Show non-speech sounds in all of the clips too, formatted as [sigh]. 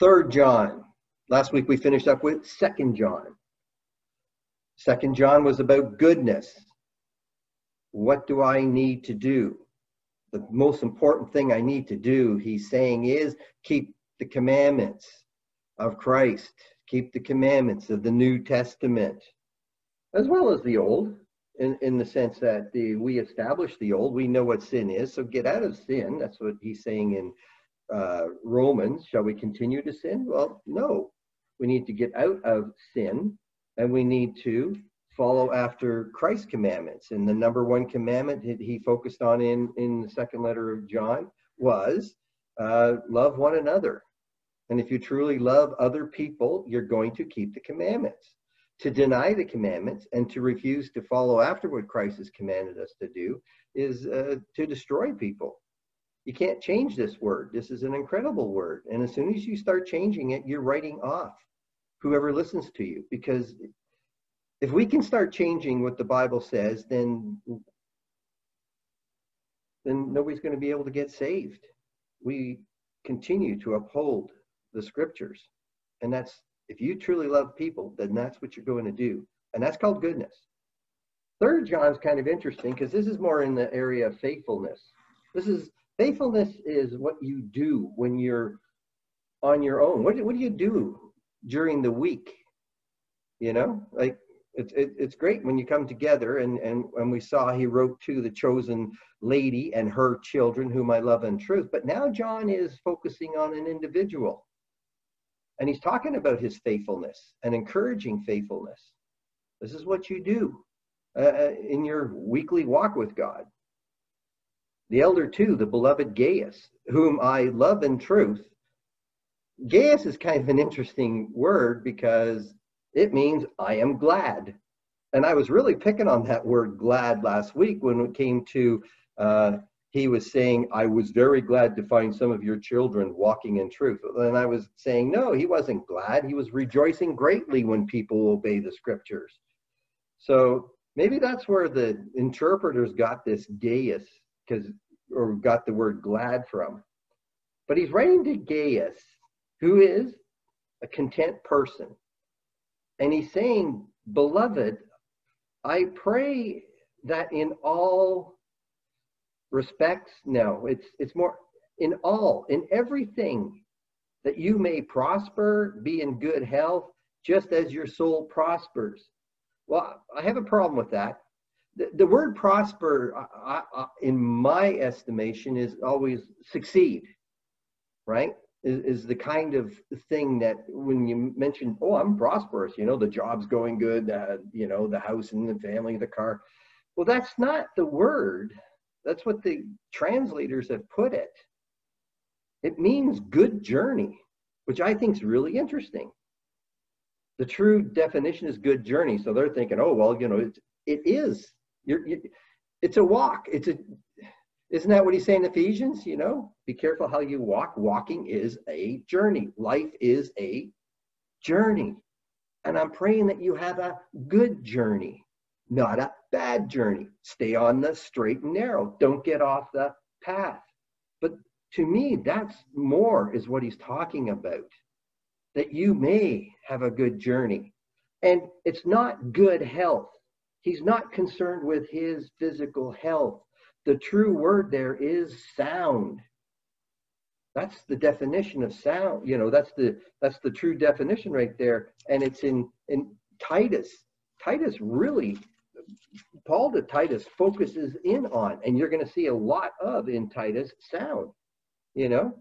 Third John. Last week we finished up with Second John. Second John was about goodness. What do I need to do? The most important thing I need to do, he's saying, is keep the commandments of Christ, keep the commandments of the New Testament, as well as the Old, in, in the sense that the, we establish the Old, we know what sin is, so get out of sin. That's what he's saying in uh, Romans. Shall we continue to sin? Well, no. We need to get out of sin and we need to follow after Christ's commandments. And the number one commandment that he focused on in, in the second letter of John was uh, love one another. And if you truly love other people, you're going to keep the commandments. To deny the commandments and to refuse to follow after what Christ has commanded us to do is uh, to destroy people. You can't change this word. This is an incredible word. And as soon as you start changing it, you're writing off whoever listens to you because if we can start changing what the Bible says, then then nobody's going to be able to get saved. We continue to uphold the scriptures. And that's if you truly love people, then that's what you're going to do. And that's called goodness. Third John is kind of interesting because this is more in the area of faithfulness. This is faithfulness is what you do when you're on your own. What, what do you do during the week? You know, like it's it, it's great when you come together and and when we saw he wrote to the chosen lady and her children whom i love in truth but now john is focusing on an individual and he's talking about his faithfulness and encouraging faithfulness this is what you do uh, uh in your weekly walk with god the elder too the beloved gaius whom i love in truth gaius is kind of an interesting word because it means I am glad. And I was really picking on that word glad last week when it came to, uh, he was saying, I was very glad to find some of your children walking in truth. And I was saying, no, he wasn't glad. He was rejoicing greatly when people obey the scriptures. So maybe that's where the interpreters got this Gaius, because or got the word glad from. But he's writing to Gaius, who is a content person. And he's saying, Beloved, I pray that in all respects, no, it's it's more in all, in everything, that you may prosper, be in good health, just as your soul prospers. Well, I have a problem with that. The, word prosper, I, I, in my estimation, is always succeed, right? is, is the kind of thing that when you mention, oh, I'm prosperous, you know, the job's going good, uh, you know, the house and the family, the car. Well, that's not the word. That's what the translators have put it. It means good journey, which I think is really interesting. The true definition is good journey. So they're thinking, oh, well, you know, it, it is. You're, you, it's a walk. It's a isn't that what he's saying in Ephesians? You know, be careful how you walk. Walking is a journey. Life is a journey. And I'm praying that you have a good journey, not a bad journey. Stay on the straight and narrow. Don't get off the path. But to me, that's more is what he's talking about. That you may have a good journey. And it's not good health. He's not concerned with his physical health. The true word there is sound. That's the definition of sound you know that's the that's the true definition right there. And it's in in titus. Titus really paul to titus focuses in on and you're going to see a lot of in titus sound you know?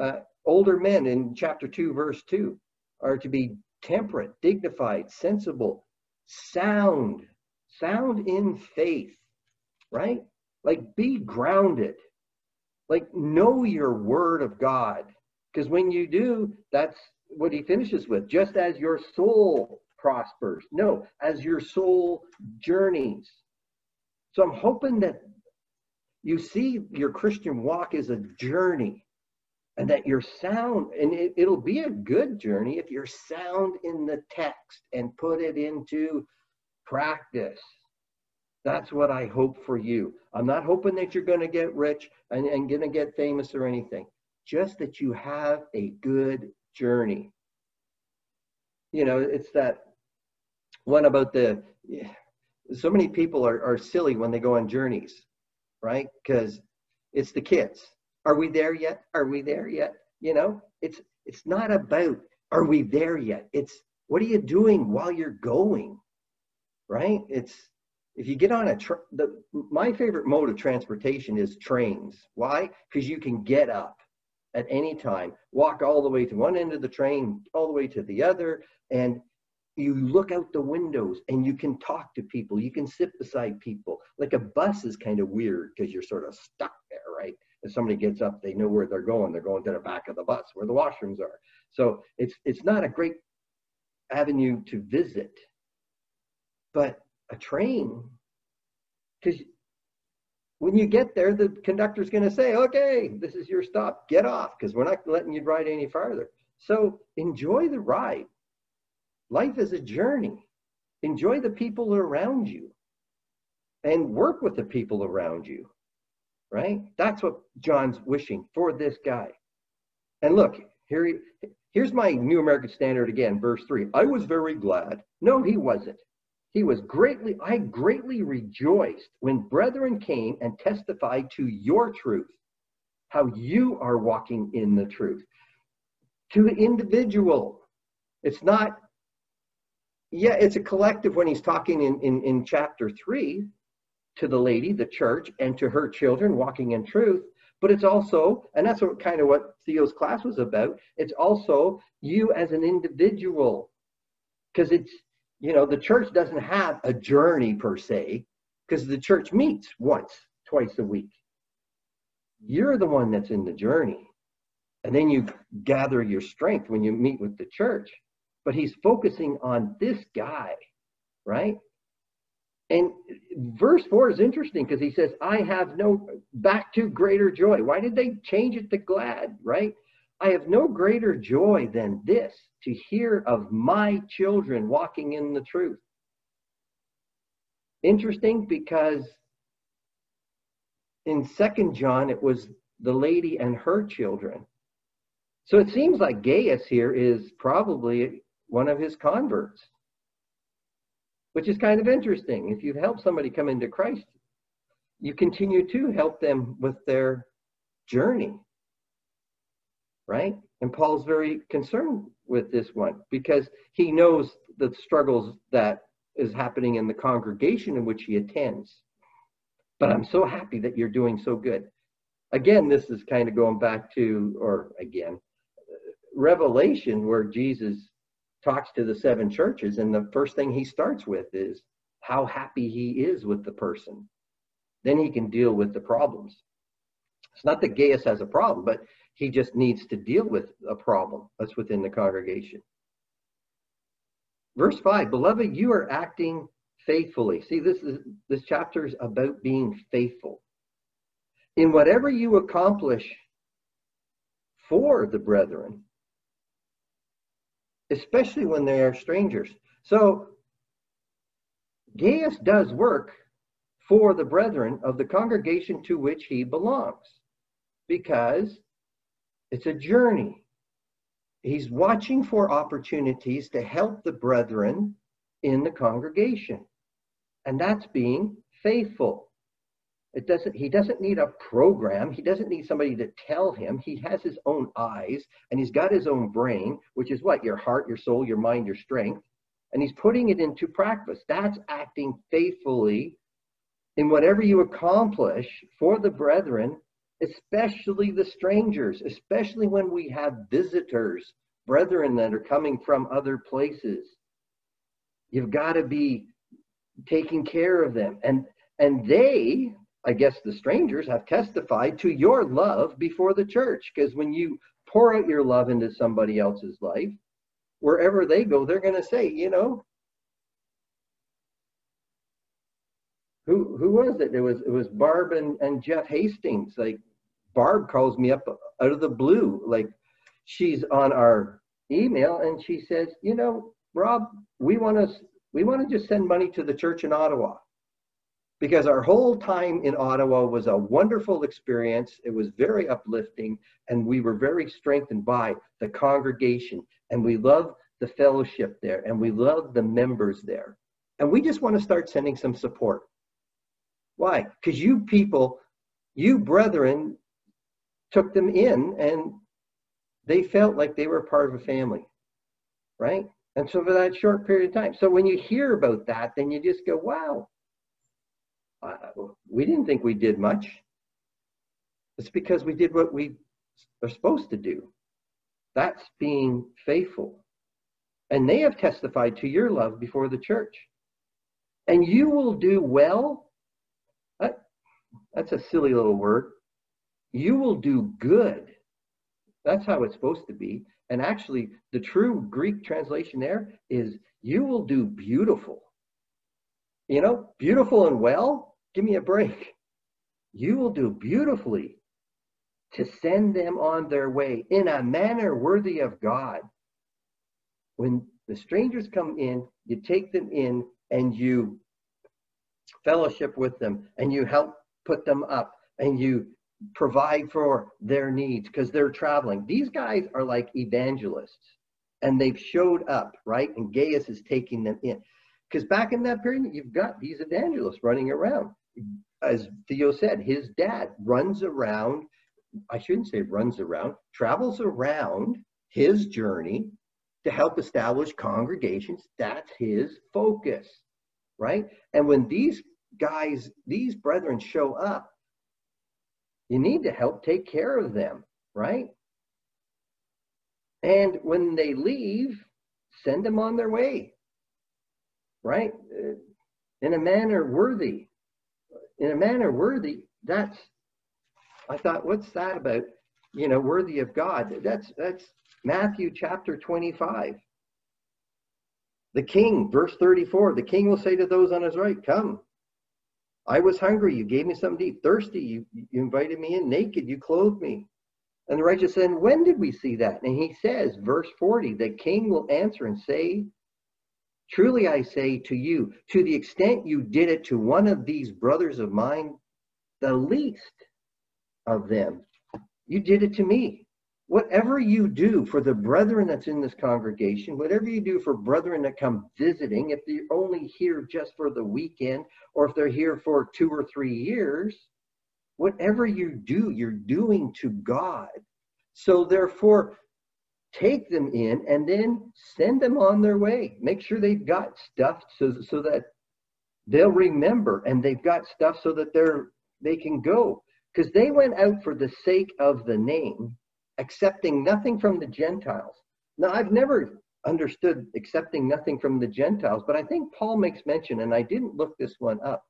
Uh, older men in chapter 2 verse 2 are to be temperate dignified sensible sound sound in faith right like, be grounded. Like, know your word of God. Because when you do, that's what he finishes with just as your soul prospers. No, as your soul journeys. So I'm hoping that you see your Christian walk as a journey and that you're sound, and it, it'll be a good journey if you're sound in the text and put it into practice. That's what I hope for you. I'm not hoping that you're going to get rich and, and going to get famous or anything. Just that you have a good journey. You know, it's that one about the, so many people are, are silly when they go on journeys, right? Because it's the kids. Are we there yet? Are we there yet? You know, it's it's not about are we there yet? It's what are you doing while you're going? Right? It's if you get on a the my favorite mode of transportation is trains. Why? Because you can get up at any time, walk all the way to one end of the train, all the way to the other, and you look out the windows and you can talk to people. You can sit beside people. Like a bus is kind of weird because you're sort of stuck there, right? If somebody gets up, they know where they're going. They're going to the back of the bus where the washrooms are. So it's it's not a great avenue to visit. But a train, because when you get there, the conductor's going to say, okay, this is your stop, get off, because we're not letting you ride any farther. So enjoy the ride. Life is a journey. Enjoy the people around you and work with the people around you, right? That's what John's wishing for this guy. And look, here he, here's my New American Standard again, verse 3. I was very glad. No, he wasn't. He was greatly, I greatly rejoiced when brethren came and testified to your truth, how you are walking in the truth. To the individual, it's not, yeah, it's a collective when he's talking in, in, in chapter three to the lady, the church, and to her children walking in truth. But it's also, and that's what kind of what Theo's class was about, it's also you as an individual. Because it's you know, the church doesn't have a journey per se, because the church meets once, twice a week. You're the one that's in the journey. And then you gather your strength when you meet with the church. But he's focusing on this guy, right? And verse 4 is interesting because he says, I have no, back to greater joy. Why did they change it to glad, right? I have no greater joy than this to hear of my children walking in the truth. Interesting because in Second John it was the lady and her children. So it seems like Gaius here is probably one of his converts, which is kind of interesting. If you've helped somebody come into Christ, you continue to help them with their journey right? And Paul's very concerned with this one because he knows the struggles that is happening in the congregation in which he attends. But I'm so happy that you're doing so good. Again, this is kind of going back to, or again, Revelation, where Jesus talks to the seven churches, and the first thing he starts with is how happy he is with the person. Then he can deal with the problems. It's not that Gaius has a problem, but he just needs to deal with a problem that's within the congregation. Verse 5, beloved, you are acting faithfully. See, this is this chapter is about being faithful. In whatever you accomplish for the brethren, especially when they are strangers. So Gaius does work for the brethren of the congregation to which he belongs because it's a journey. He's watching for opportunities to help the brethren in the congregation. And that's being faithful. It doesn't he doesn't need a program. He doesn't need somebody to tell him. He has his own eyes and he's got his own brain, which is what? Your heart, your soul, your mind, your strength. And he's putting it into practice. That's acting faithfully in whatever you accomplish for the brethren especially the strangers, especially when we have visitors, brethren that are coming from other places. You've got to be taking care of them. And and they, I guess the strangers have testified to your love before the church because when you pour out your love into somebody else's life, wherever they go, they're going to say, you know, who was it? It was it was Barb and, and Jeff Hastings. Like Barb calls me up out of the blue, like she's on our email, and she says, "You know, Rob, we want to we want to just send money to the church in Ottawa." because our whole time in Ottawa was a wonderful experience. It was very uplifting, and we were very strengthened by the congregation, and we love the fellowship there, and we love the members there. And we just want to start sending some support. Why? Because you people, you brethren, took them in and they felt like they were part of a family, right? And so for that short period of time. So when you hear about that, then you just go, wow, uh, we didn't think we did much. It's because we did what we are supposed to do. That's being faithful. And they have testified to your love before the church. And you will do well. That, that's a silly little word. You will do good. That's how it's supposed to be. And actually, the true Greek translation there is you will do beautiful. You know, beautiful and well, give me a break. You will do beautifully to send them on their way in a manner worthy of God. When the strangers come in, you take them in and you fellowship with them and you help put them up and you provide for their needs because they're traveling. These guys are like evangelists and they've showed up, right? And Gaius is taking them in. Because back in that period, you've got these evangelists running around. As Theo said, his dad runs around, I shouldn't say runs around, travels around his journey to help establish congregations. That's his focus, right? And when these guys, these brethren show up, you need to help take care of them, right? And when they leave, send them on their way, right? Uh, in a manner worthy. In a manner worthy, that's, I thought, what's that about? You know, worthy of God. That's, that's Matthew chapter 25. The king, verse 34, the king will say to those on his right, Come, I was hungry, you gave me something to eat. Thirsty, you, you invited me in. Naked, you clothed me. And the righteous said, When did we see that? And he says, verse 40, the king will answer and say, Truly I say to you, to the extent you did it to one of these brothers of mine, the least of them, you did it to me whatever you do for the brethren that's in this congregation, whatever you do for brethren that come visiting, if they're only here just for the weekend or if they're here for two or three years, whatever you do, you're doing to God. So therefore, take them in and then send them on their way. Make sure they've got stuff so, so that they'll remember and they've got stuff so that they're they can go because they went out for the sake of the name accepting nothing from the Gentiles. Now, I've never understood accepting nothing from the Gentiles, but I think Paul makes mention, and I didn't look this one up,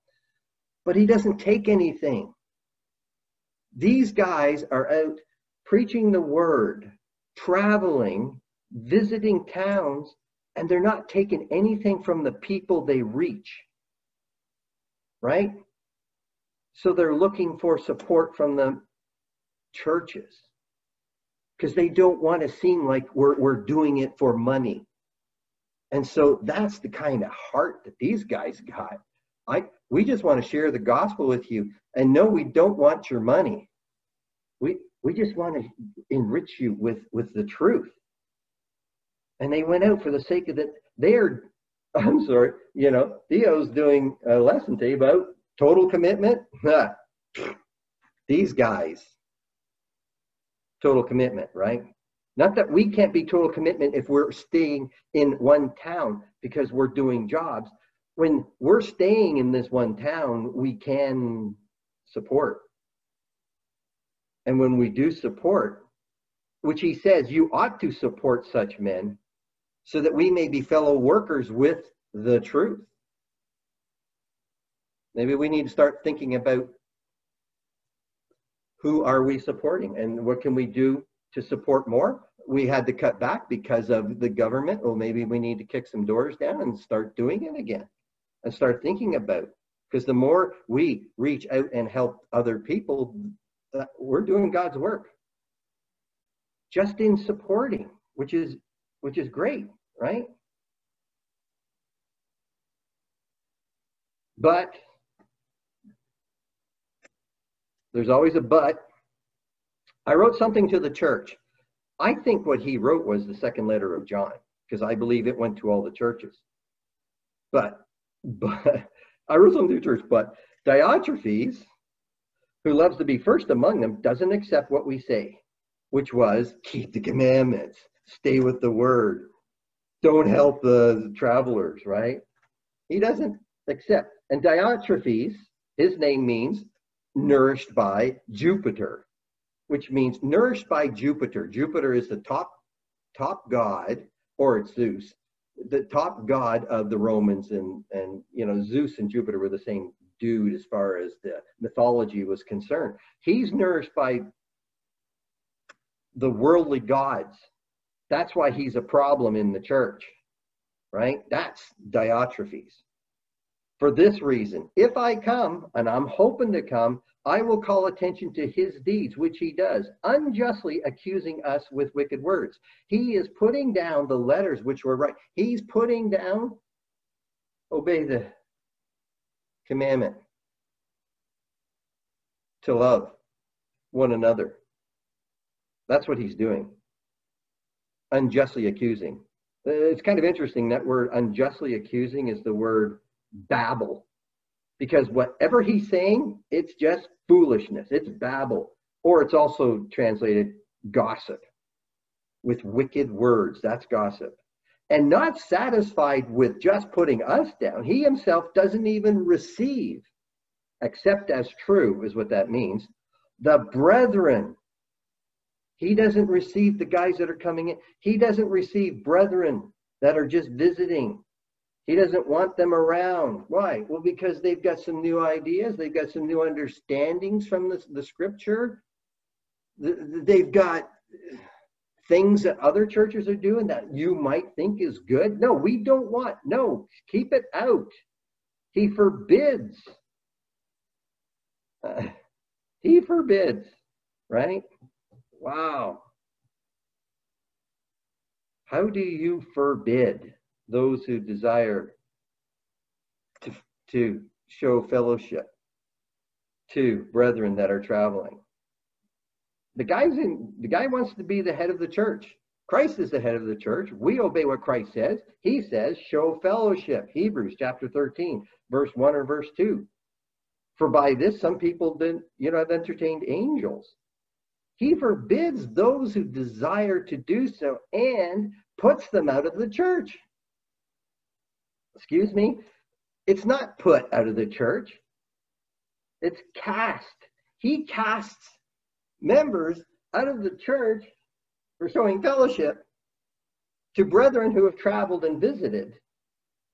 but he doesn't take anything. These guys are out preaching the word, traveling, visiting towns, and they're not taking anything from the people they reach. Right? So they're looking for support from the churches because they don't want to seem like we're, we're doing it for money. And so that's the kind of heart that these guys got. I, we just want to share the gospel with you. And no, we don't want your money. We, we just want to enrich you with, with the truth. And they went out for the sake of that. They're, [laughs] I'm sorry, you know, Theo's doing a lesson today about total commitment. [laughs] These guys, total commitment, right? Not that we can't be total commitment if we're staying in one town because we're doing jobs. When we're staying in this one town, we can support. And when we do support, which he says you ought to support such men so that we may be fellow workers with the truth. Maybe we need to start thinking about who are we supporting and what can we do to support more? We had to cut back because of the government. Well, maybe we need to kick some doors down and start doing it again and start thinking about because the more we reach out and help other people, uh, we're doing God's work just in supporting, which is which is great, right? But There's always a but. I wrote something to the church. I think what he wrote was the second letter of John because I believe it went to all the churches. But, but [laughs] I wrote something to the church, but Diotrephes, who loves to be first among them, doesn't accept what we say, which was keep the commandments, stay with the word, don't help the travelers, right? He doesn't accept. And Diotrephes, his name means nourished by Jupiter, which means nourished by Jupiter. Jupiter is the top top god, or it's Zeus, the top god of the Romans, and and you know Zeus and Jupiter were the same dude as far as the mythology was concerned. He's nourished by the worldly gods. That's why he's a problem in the church, right? That's Diotrephes. For this reason, if I come, and I'm hoping to come, I will call attention to his deeds, which he does, unjustly accusing us with wicked words. He is putting down the letters which were right. He's putting down, obey the commandment to love one another. That's what he's doing. Unjustly accusing. Uh, it's kind of interesting that word unjustly accusing is the word babble. Because whatever he's saying, it's just foolishness. It's babble. Or it's also translated gossip with wicked words. That's gossip. And not satisfied with just putting us down, he himself doesn't even receive, accept as true, is what that means, the brethren. He doesn't receive the guys that are coming in. He doesn't receive brethren that are just visiting. He doesn't want them around. Why? Well, because they've got some new ideas, they've got some new understandings from the, the scripture. They've got things that other churches are doing that you might think is good. No, we don't want. No, keep it out. He forbids. Uh, he forbids, right? Wow. How do you forbid? Those who desire to, to show fellowship to brethren that are traveling. The guy's in the guy wants to be the head of the church. Christ is the head of the church. We obey what Christ says. He says, show fellowship. Hebrews chapter 13, verse 1 or verse 2. For by this some people didn't, you know, have entertained angels. He forbids those who desire to do so and puts them out of the church excuse me, it's not put out of the church, it's cast. He casts members out of the church for showing fellowship to brethren who have traveled and visited,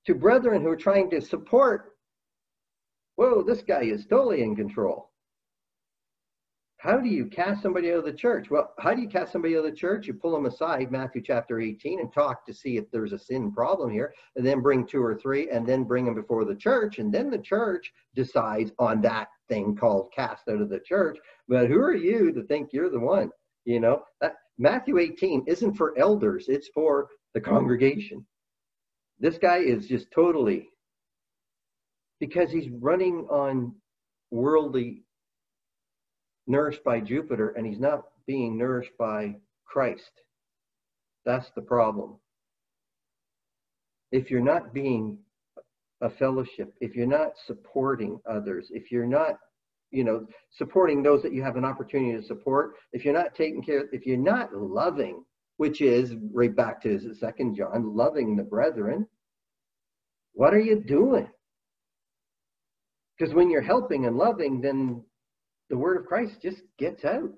to brethren who are trying to support. Whoa, this guy is totally in control. How do you cast somebody out of the church? Well, how do you cast somebody out of the church? You pull them aside, Matthew chapter 18, and talk to see if there's a sin problem here, and then bring two or three, and then bring them before the church, and then the church decides on that thing called cast out of the church. But who are you to think you're the one? You know, that, Matthew 18 isn't for elders, it's for the congregation. This guy is just totally, because he's running on worldly nourished by Jupiter and he's not being nourished by Christ. That's the problem. If you're not being a fellowship, if you're not supporting others, if you're not, you know, supporting those that you have an opportunity to support, if you're not taking care, if you're not loving, which is right back to second John, loving the brethren, what are you doing? Because when you're helping and loving, then the word of Christ just gets out.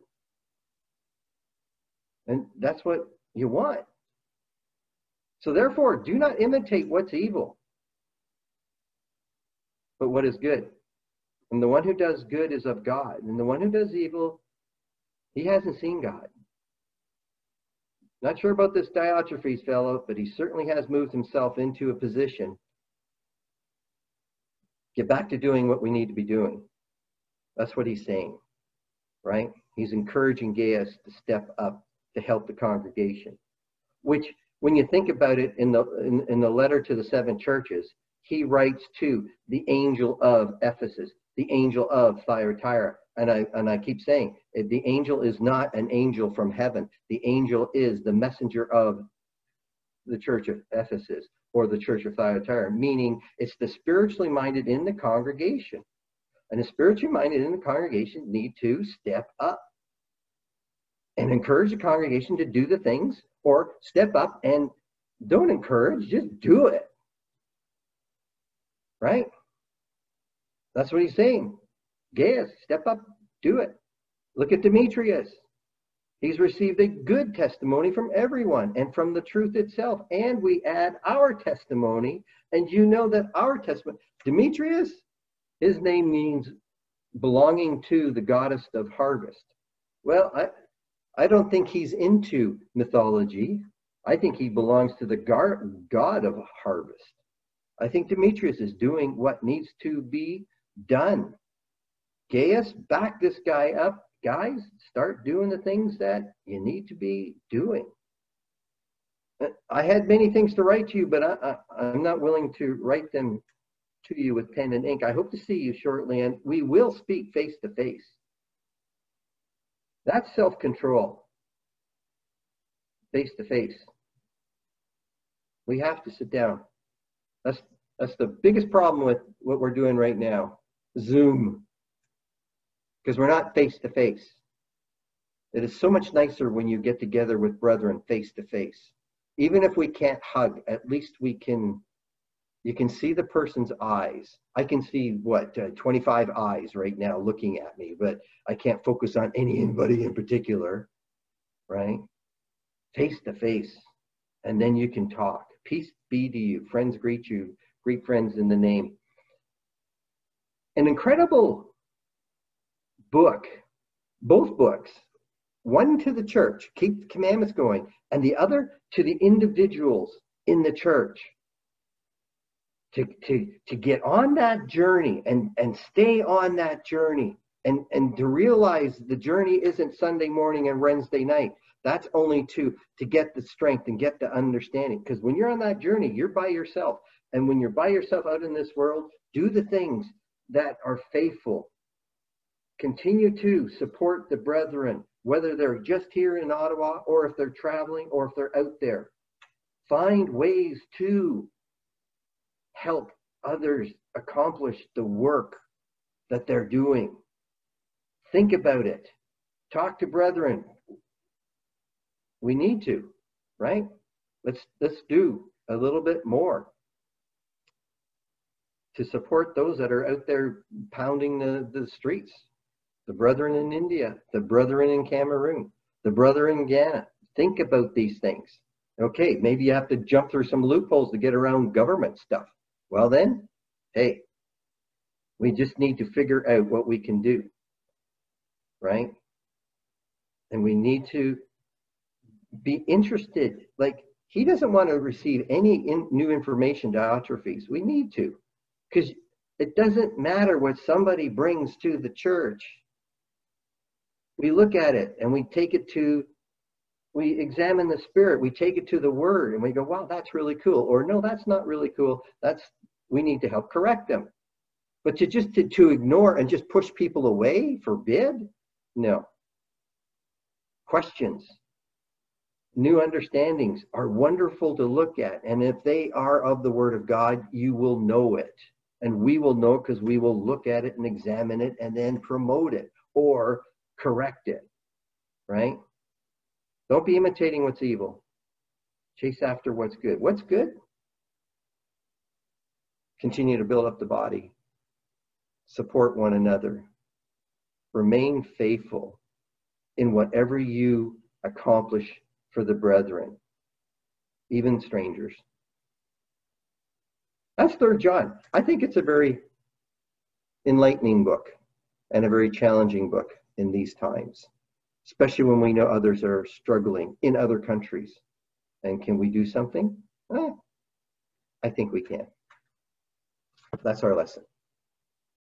And that's what you want. So therefore, do not imitate what's evil, but what is good. And the one who does good is of God. And the one who does evil, he hasn't seen God. Not sure about this Diotrephes fellow, but he certainly has moved himself into a position. Get back to doing what we need to be doing. That's what he's saying, right? He's encouraging Gaius to step up to help the congregation, which when you think about it in the, in, in the letter to the seven churches, he writes to the angel of Ephesus, the angel of Thyatira, and I and I keep saying eh, the angel is not an angel from heaven. The angel is the messenger of the church of Ephesus or the church of Thyatira, meaning it's the spiritually minded in the congregation. And the spiritually minded in the congregation need to step up and encourage the congregation to do the things or step up and don't encourage, just do it. Right? That's what he's saying. Gaius, step up, do it. Look at Demetrius. He's received a good testimony from everyone and from the truth itself. And we add our testimony. And you know that our testimony, Demetrius, his name means belonging to the goddess of harvest. Well, I, I don't think he's into mythology. I think he belongs to the gar- god of harvest. I think Demetrius is doing what needs to be done. Gaius, back this guy up guys, start doing the things that you need to be doing. I had many things to write to you, but I, am not willing to write them to you with pen and ink. I hope to see you shortly, and we will speak face to face. That's self control, face to face. We have to sit down. That's, that's the biggest problem with what we're doing right now Zoom because we're not face to face. It is so much nicer when you get together with brethren face to face. Even if we can't hug, at least we can, you can see the person's eyes. I can see what, uh, 25 eyes right now looking at me, but I can't focus on anybody in particular, right? Face to face. And then you can talk. Peace be to you. Friends greet you. Greet friends in the name. An incredible book, both books, one to the church, keep the commandments going, and the other to the individuals in the church. To, to, to get on that journey and, and stay on that journey and, and to realize the journey isn't Sunday morning and Wednesday night. That's only to, to get the strength and get the understanding. Because when you're on that journey, you're by yourself. And when you're by yourself out in this world, do the things that are faithful Continue to support the brethren, whether they're just here in Ottawa or if they're traveling or if they're out there. Find ways to help others accomplish the work that they're doing. Think about it. Talk to brethren. We need to, right? Let's let's do a little bit more to support those that are out there pounding the, the streets the brethren in India, the brethren in Cameroon, the brethren in Ghana. Think about these things. Okay, maybe you have to jump through some loopholes to get around government stuff. Well, then, hey, we just need to figure out what we can do, right? And we need to be interested. Like, he doesn't want to receive any in, new information Diotrephes. We need to, because it doesn't matter what somebody brings to the church we look at it and we take it to we examine the spirit we take it to the word and we go wow that's really cool or no that's not really cool. That's we need to help correct them. But to just to, to ignore and just push people away forbid? No. Questions. New understandings are wonderful to look at and if they are of the word of god you will know it. And we will know because we will look at it and examine it and then promote it or correct it, right? Don't be imitating what's evil. Chase after what's good. What's good? Continue to build up the body, support one another, remain faithful in whatever you accomplish for the brethren, even strangers. That's Third John. I think it's a very enlightening book and a very challenging book in these times, especially when we know others are struggling in other countries. And can we do something? Eh, I think we can. That's our lesson.